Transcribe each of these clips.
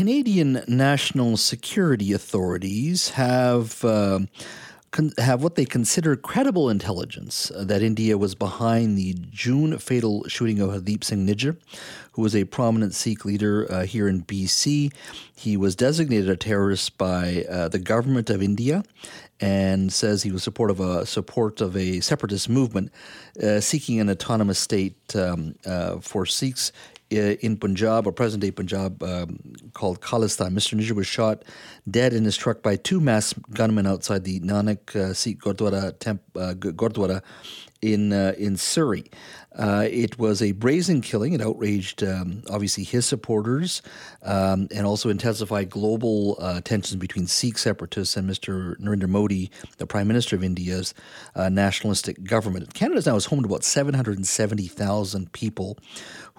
Canadian national security authorities have. Uh, con- have what they consider credible intelligence uh, that India was behind the June fatal shooting of Hardeep Singh Nijjar, who was a prominent Sikh leader uh, here in BC. He was designated a terrorist by uh, the government of India and says he was support of a support of a separatist movement uh, seeking an autonomous state um, uh, for Sikhs in Punjab or present day Punjab um, called Khalistan. Mr. Nijjar was shot dead in his truck by two masked gunmen outside the Nanak uh, Sikh Gurdwara, temp, uh, Gurdwara in uh, in Surrey. Uh, it was a brazen killing. It outraged, um, obviously, his supporters um, and also intensified global uh, tensions between Sikh separatists and Mr. Narendra Modi, the Prime Minister of India's uh, nationalistic government. Canada is now is home to about 770,000 people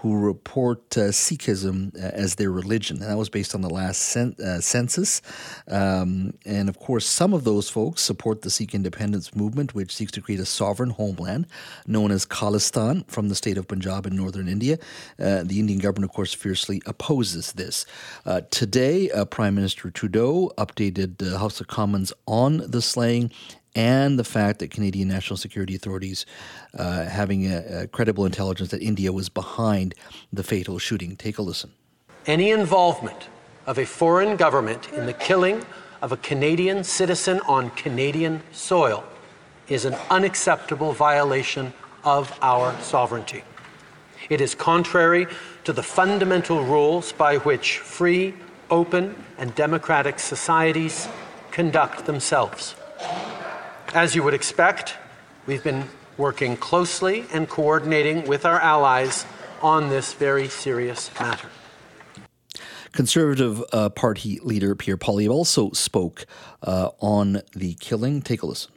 who report uh, Sikhism uh, as their religion. And that was based on the last cen- uh, census. Um, and of course, some of those folks support the Sikh independence movement, which seeks to create a sovereign homeland known as Khalistan from the state of Punjab in northern India. Uh, the Indian government, of course, fiercely opposes this. Uh, today, uh, Prime Minister Trudeau updated the House of Commons on the slaying and the fact that Canadian national security authorities uh, having a, a credible intelligence that India was behind the fatal shooting. Take a listen. Any involvement of a foreign government in the killing of a Canadian citizen on Canadian soil is an unacceptable violation of our sovereignty. It is contrary to the fundamental rules by which free, open, and democratic societies conduct themselves. As you would expect, we've been working closely and coordinating with our allies on this very serious matter. Conservative uh, Party leader Pierre Poilievre also spoke uh, on the killing. Take a listen.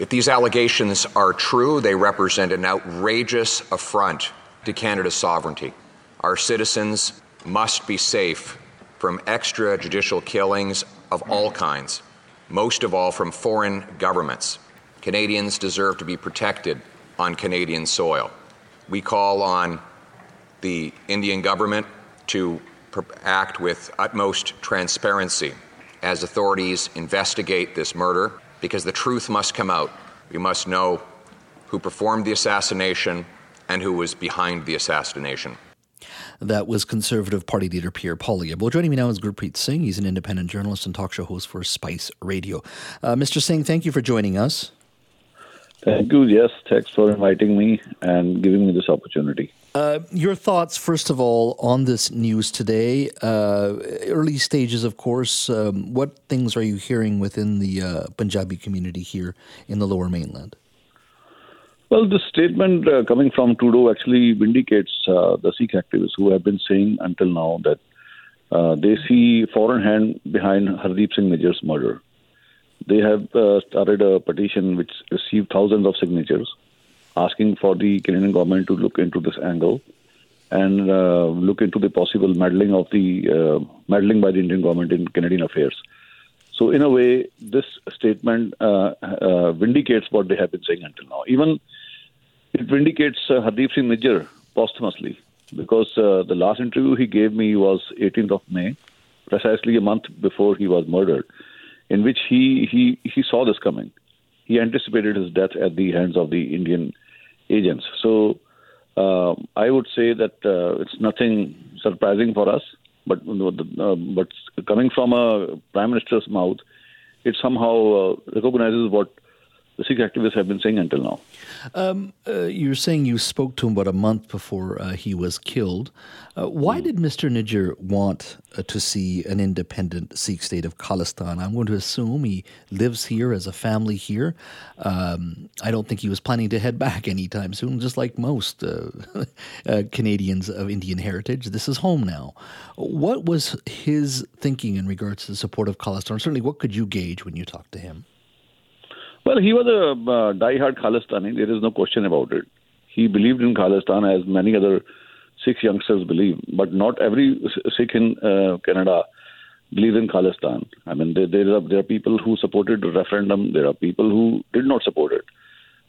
If these allegations are true, they represent an outrageous affront to Canada's sovereignty. Our citizens must be safe from extrajudicial killings of all kinds most of all from foreign governments. Canadians deserve to be protected on Canadian soil. We call on the Indian government to act with utmost transparency as authorities investigate this murder because the truth must come out. We must know who performed the assassination and who was behind the assassination. That was Conservative Party leader Pierre Poilievre. Well, joining me now is Gurpreet Singh. He's an independent journalist and talk show host for Spice Radio. Uh, Mr. Singh, thank you for joining us. Thank you. Yes, thanks for inviting me and giving me this opportunity. Uh, your thoughts, first of all, on this news today. Uh, early stages, of course. Um, what things are you hearing within the uh, Punjabi community here in the lower mainland? Well, the statement uh, coming from Trudeau actually vindicates uh, the Sikh activists who have been saying until now that they see foreign hand behind Hardeep Singh Nijjar's murder. They have started a petition which received thousands of signatures asking for the Canadian government to look into this angle and uh, look into the possible meddling of the uh, meddling by the Indian government in Canadian affairs. So, in a way, this statement uh, uh, vindicates what they have been saying until now. Even it vindicates uh, Hardeep Singh Nijjar posthumously because uh, the last interview he gave me was 18th of May, precisely a month before he was murdered, in which he, he, he saw this coming. He anticipated his death at the hands of the Indian agents. So uh, I would say that uh, it's nothing surprising for us, but uh, but coming from a prime minister's mouth, it somehow uh, recognizes what the Sikh activists have been saying until now. Um, uh, you're saying you spoke to him about a month before uh, he was killed. Uh, why mm. did Mr. Nijjar want uh, to see an independent Sikh state of Khalistan? I'm going to assume he lives here as a family here. Um, I don't think he was planning to head back anytime soon, just like most uh, uh, Canadians of Indian heritage. This is home now. What was his thinking in regards to the support of Khalistan? Certainly, what could you gauge when you talked to him? Well, he was a uh, die-hard Khalistani. There is no question about it. He believed in Khalistan as many other Sikh youngsters believe, but not every Sikh in uh, Canada believes in Khalistan. I mean, there, there, are, there are people who supported the referendum. There are people who did not support it.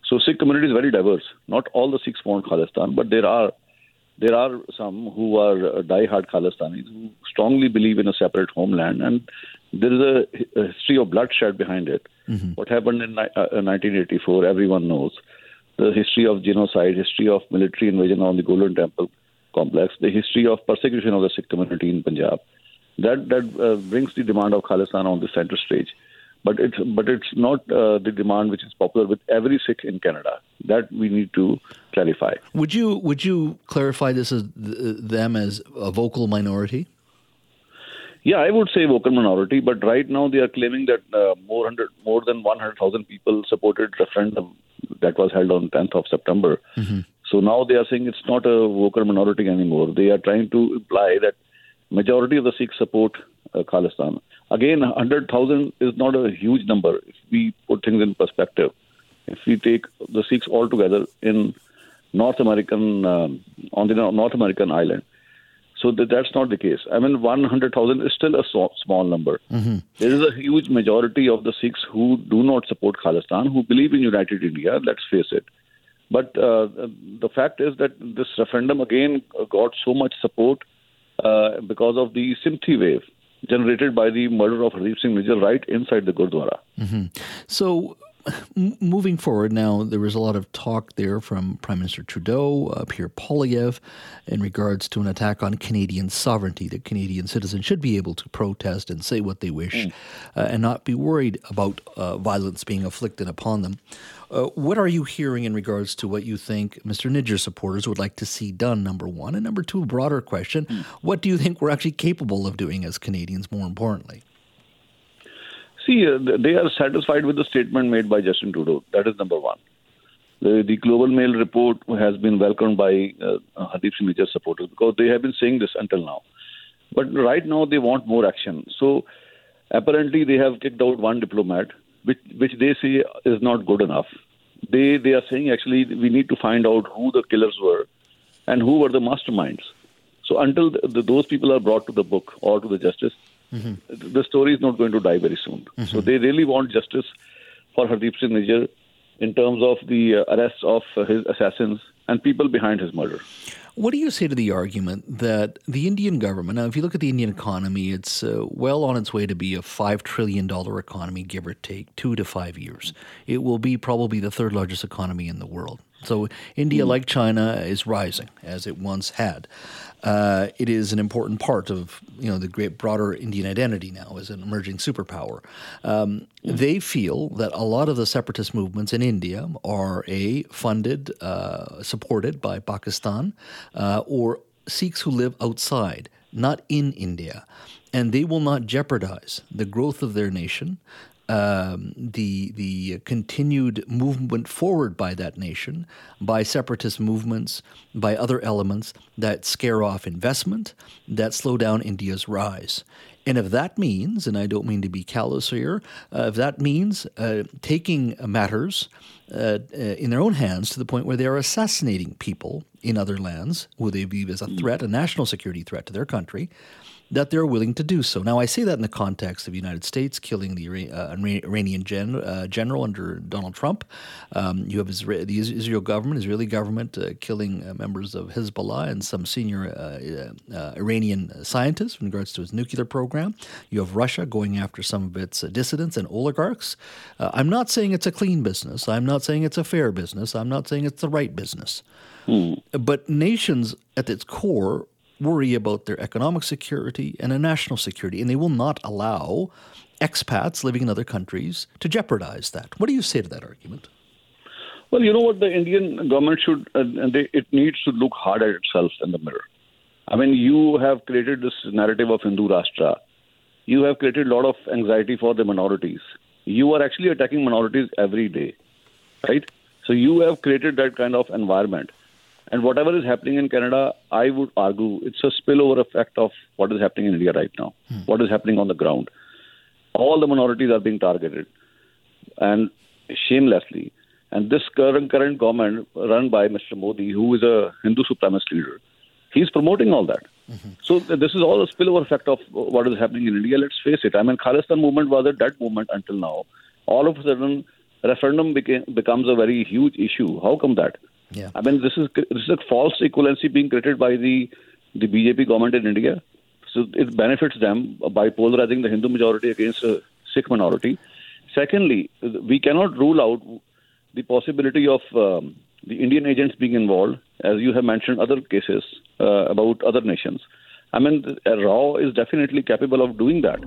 So Sikh community is very diverse. Not all the Sikhs want Khalistan, but there are there are some who are uh, die-hard Khalistanis who strongly believe in a separate homeland, and there is a, a history of bloodshed behind it. Mm-hmm. What happened in uh, 1984, everyone knows. The history of genocide, history of military invasion on the Golden Temple complex, the history of persecution of the Sikh community in Punjab. That that uh, brings the demand of Khalistan on the center stage but it's but it's not uh, the demand which is popular with every Sikh in Canada. That we need to clarify. Would you would you clarify this as them as a vocal minority? Yeah, I would say vocal minority, but right now they are claiming that uh, more hundred more than one hundred thousand people supported referendum that was held on tenth of September. Mm-hmm. So now they are saying it's not a vocal minority anymore. They are trying to imply that majority of the Sikhs support uh, Khalistan. Again, 100,000 is not a huge number if we put things in perspective. If we take the Sikhs all together in North American um, on the North American island, so that, that's not the case. I mean, 100,000 is still a so, small number. Mm-hmm. There is a huge majority of the Sikhs who do not support Khalistan, who believe in United India. Let's face it. But uh, the fact is that this referendum again got so much support uh, because of the sympathy wave generated by the murder of Hardeep Singh Nijjar right inside the Gurdwara. Mm-hmm. So, moving forward now, there was a lot of talk there from Prime Minister Trudeau, uh, Pierre Poilievre, in regards to an attack on Canadian sovereignty. That Canadian citizens should be able to protest and say what they wish mm. uh, and not be worried about uh, violence being inflicted upon them. Uh, what are you hearing in regards to what you think Mr. Nijjar supporters would like to see done, number one? And number two, broader question, mm. what do you think we're actually capable of doing as Canadians, more importantly? See, uh, they are satisfied with the statement made by Justin Trudeau. That is number one. The, the Globe and Mail report has been welcomed by uh, Hardeep Singh Nijjar supporters because they have been saying this until now. But right now they want more action. So apparently they have kicked out one diplomat which which they say is not good enough. They they are saying actually we need to find out who the killers were and who were the masterminds. So until the, the, those people are brought to the book or to the justice, mm-hmm. the story is not going to die very soon. Mm-hmm. So they really want justice for Hardeep Singh Nijjar in terms of the uh, arrests of uh, his assassins and people behind his murder. What do you say to the argument that the Indian government, now, if you look at the Indian economy, it's uh, well on its way to be a $5 trillion economy, give or take, two to five years. It will be probably the third largest economy in the world. So India, mm. like China, is rising as it once had. Uh, it is an important part of you know the great broader Indian identity now as an emerging superpower. Um, mm. They feel that a lot of the separatist movements in India are a funded, uh, supported by Pakistan, uh, or Sikhs who live outside, not in India, and they will not jeopardize the growth of their nation um, the the continued movement forward by that nation, by separatist movements, by other elements that scare off investment, that slow down India's rise. And if that means, and I don't mean to be callous here, uh, if that means uh, taking matters uh, uh in their own hands to the point where they are assassinating people in other lands who they view as a threat, a national security threat to their country, that they're willing to do so. Now, I say that in the context of the United States killing the uh, Iranian gen, uh, general under Donald Trump. Um, you have Israel, the Israel government, Israeli government, uh, killing uh, members of Hezbollah and some senior uh, uh, Iranian scientists in regards to its nuclear program. You have Russia going after some of its dissidents and oligarchs. I'm not saying it's a clean business. I'm not saying it's a fair business. I'm not saying it's the right business. Hmm. But nations at its core worry about their economic security and a national security, and they will not allow expats living in other countries to jeopardize that. What do you say to that argument? Well, you know what? The Indian government should, uh, they, it needs to look hard at itself in the mirror. I mean, you have created this narrative of Hindu Rashtra. You have created a lot of anxiety for the minorities. You are actually attacking minorities every day, right? So you have created that kind of environment. And whatever is happening in Canada, I would argue it's a spillover effect of what is happening in India right now, hmm. what is happening on the ground. All the minorities are being targeted, and shamelessly. And this current current government, run by Mr. Modi, who is a Hindu supremacist leader, he's promoting all that. Mm-hmm. So this is all a spillover effect of what is happening in India. Let's face it. I mean, Khalistan movement was a dead movement until now. All of a sudden, referendum became, becomes a very huge issue. How come that? Yeah. I mean, this is this is a false equivalency being created by the the BJP government in India. So it benefits them by polarizing the Hindu majority against a Sikh minority. Secondly, we cannot rule out the possibility of um, the Indian agents being involved, as you have mentioned other cases uh, about other nations. I mean, R&AW is definitely capable of doing that.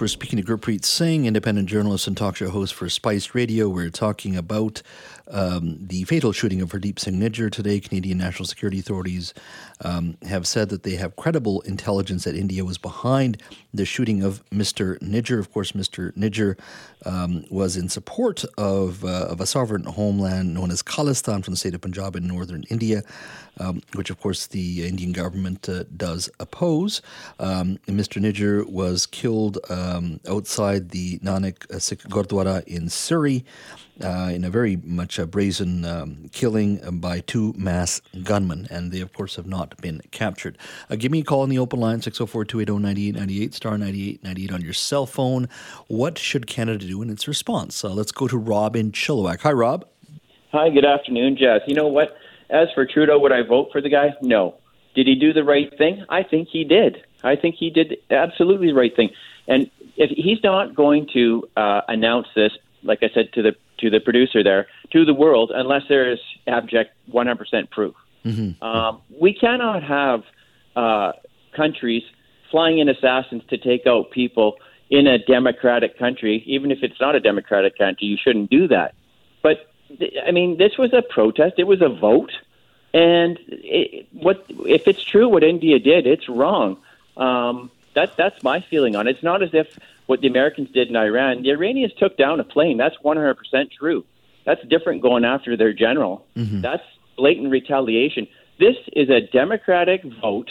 We're speaking to Gurpreet Singh, independent journalist and talk show host for Spice Radio. We're talking about um, the fatal shooting of Hardeep Singh Nijjar today. Canadian national security authorities um, have said that they have credible intelligence that India was behind the shooting of Mr. Nijjar. Of course, Mr. Nijjar um, was in support of, uh, of a sovereign homeland known as Khalistan from the state of Punjab in northern India, um, which, of course, the Indian government uh, does oppose. Um, Mr. Nijjar was killed um, outside the Nanak Sikh Gurdwara in Surrey uh, in a very much a brazen um, killing by two mass gunmen, and they, of course, have not been captured. Uh, give me a call on the open line, 604 280 9898, star 9898 on your cell phone. What should Canada do in its response? Uh, let's go to Rob in Chilliwack. Hi, Rob. Hi, good afternoon, Jess. You know what? As for Trudeau, would I vote for the guy? No. Did he do the right thing? I think he did. I think he did absolutely the right thing. And if he's not going to uh, announce this, like I said to the to the producer there, to the world, unless there is abject 100% proof. Mm-hmm. Um, we cannot have uh, countries flying in assassins to take out people in a democratic country, even if it's not a democratic country. You shouldn't do that. But I mean, this was a protest. It was a vote, and it, what if it's true what India did? It's wrong. Um, that that's my feeling on it. It's not as if what the Americans did in Iran. The Iranians took down a plane. That's 100% true. That's different going after their general. Mm-hmm. That's blatant retaliation. This is a democratic vote,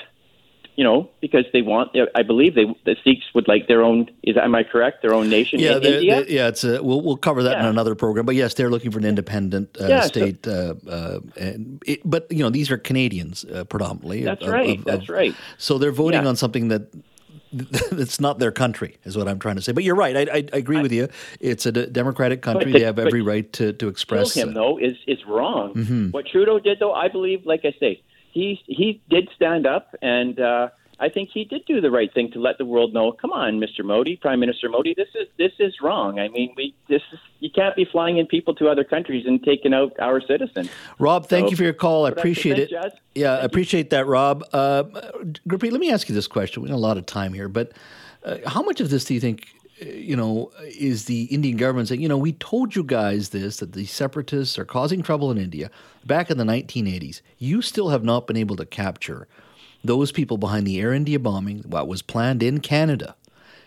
you know, because they want. I believe they the Sikhs would like their own. Is am I correct? Their own nation yeah, in India. yeah, it's a, we'll we'll cover that yeah. in another program. But yes, they're looking for an independent uh, yeah, state. So, uh, uh, and it, but you know, these are Canadians uh, predominantly. That's of, right. Of, that's right. So they're voting on something that it's not their country, is what I'm trying to say. But you're right. I, I, I agree I, with you. It's a democratic country. The, they have every right to, to express. Kill him though is is wrong. Mm-hmm. What Trudeau did though, I believe, like I say, he he did stand up and uh, I think he did do the right thing to let the world know. Come on, Mr. Modi, Prime Minister Modi, this is this is wrong. I mean, we this is, you can't be flying in people to other countries and taking out our citizens. Rob, thank so, you for your call. I appreciate it. Jazz. Yeah, I appreciate that, Rob. Uh, Gurpreet, let me ask you this question. We have a lot of time here, but uh, how much of this do you think? Uh, you know, is the Indian government saying, you know, we told you guys this, that the separatists are causing trouble in India back in the 1980s. You still have not been able to capture those people behind the Air India bombing, what was planned in Canada,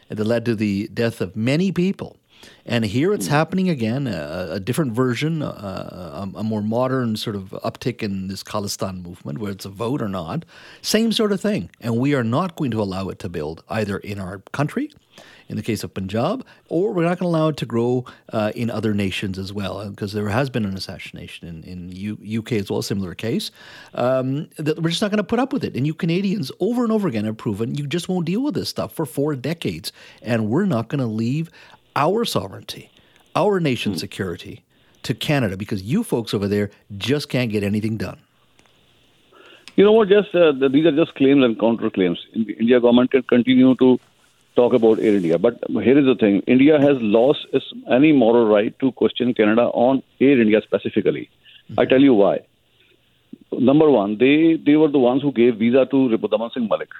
that led to the death of many people. And here it's happening again, a, a different version, a, a, a, more modern sort of uptick in this Khalistan movement, where it's a vote or not. Same sort of thing. And we are not going to allow it to build either in our country in the case of Punjab, or we're not going to allow it to grow uh, in other nations as well, because uh, there has been an assassination in, in U- UK as well, a similar case. Um, that we're just not going to put up with it. And you Canadians over and over again have proven you just won't deal with this stuff for four decades. And we're not going to leave our sovereignty, our nation's security to Canada because you folks over there just can't get anything done. You know what? Just uh, these are just claims and counterclaims. India government can continue to talk about Air India. But here is the thing India has lost any moral right to question Canada on Air India specifically. Mm-hmm. I tell you why. Number one, they, they were the ones who gave visa to Ripudaman Singh Malik,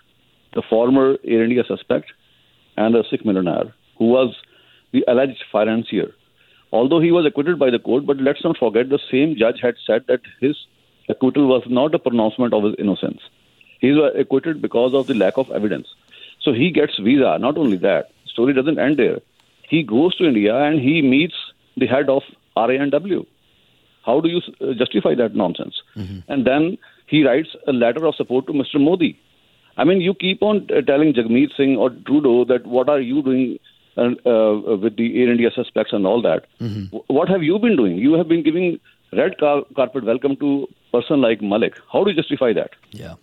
the former Air India suspect and a Sikh millionaire who was the alleged financier. Although he was acquitted by the court, but let's not forget the same judge had said that his acquittal was not a pronouncement of his innocence. He was acquitted because of the lack of evidence. So he gets visa. Not only that, story doesn't end there. He goes to India and he meets the head of R&AW. How do you uh, justify that nonsense? Mm-hmm. And then he writes a letter of support to Mr. Modi. I mean, you keep on uh, telling Jagmeet Singh or Trudeau that what are you doing uh, uh, with the Air India suspects and all that. Mm-hmm. What have you been doing? You have been giving red car- carpet welcome to person like Malik. How do you justify that? Yeah.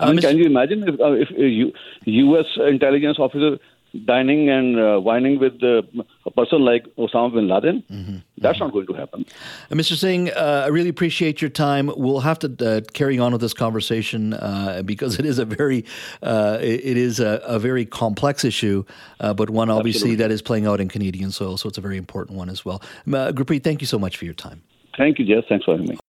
I mean, uh, can you imagine if, uh, if uh, U.S. intelligence officer dining and uh, whining with uh, a person like Osama bin Laden? Mm-hmm. That's not going to happen. Uh, Mr. Singh, uh, I really appreciate your time. We'll have to uh, carry on with this conversation uh, because it is a very, uh, it, is a, a, very complex issue, uh, but one obviously Absolutely. that is playing out in Canadian soil. So it's a very important one as well. Gurpreet, thank you so much for your time. Thank you, Jess. Thanks for having me.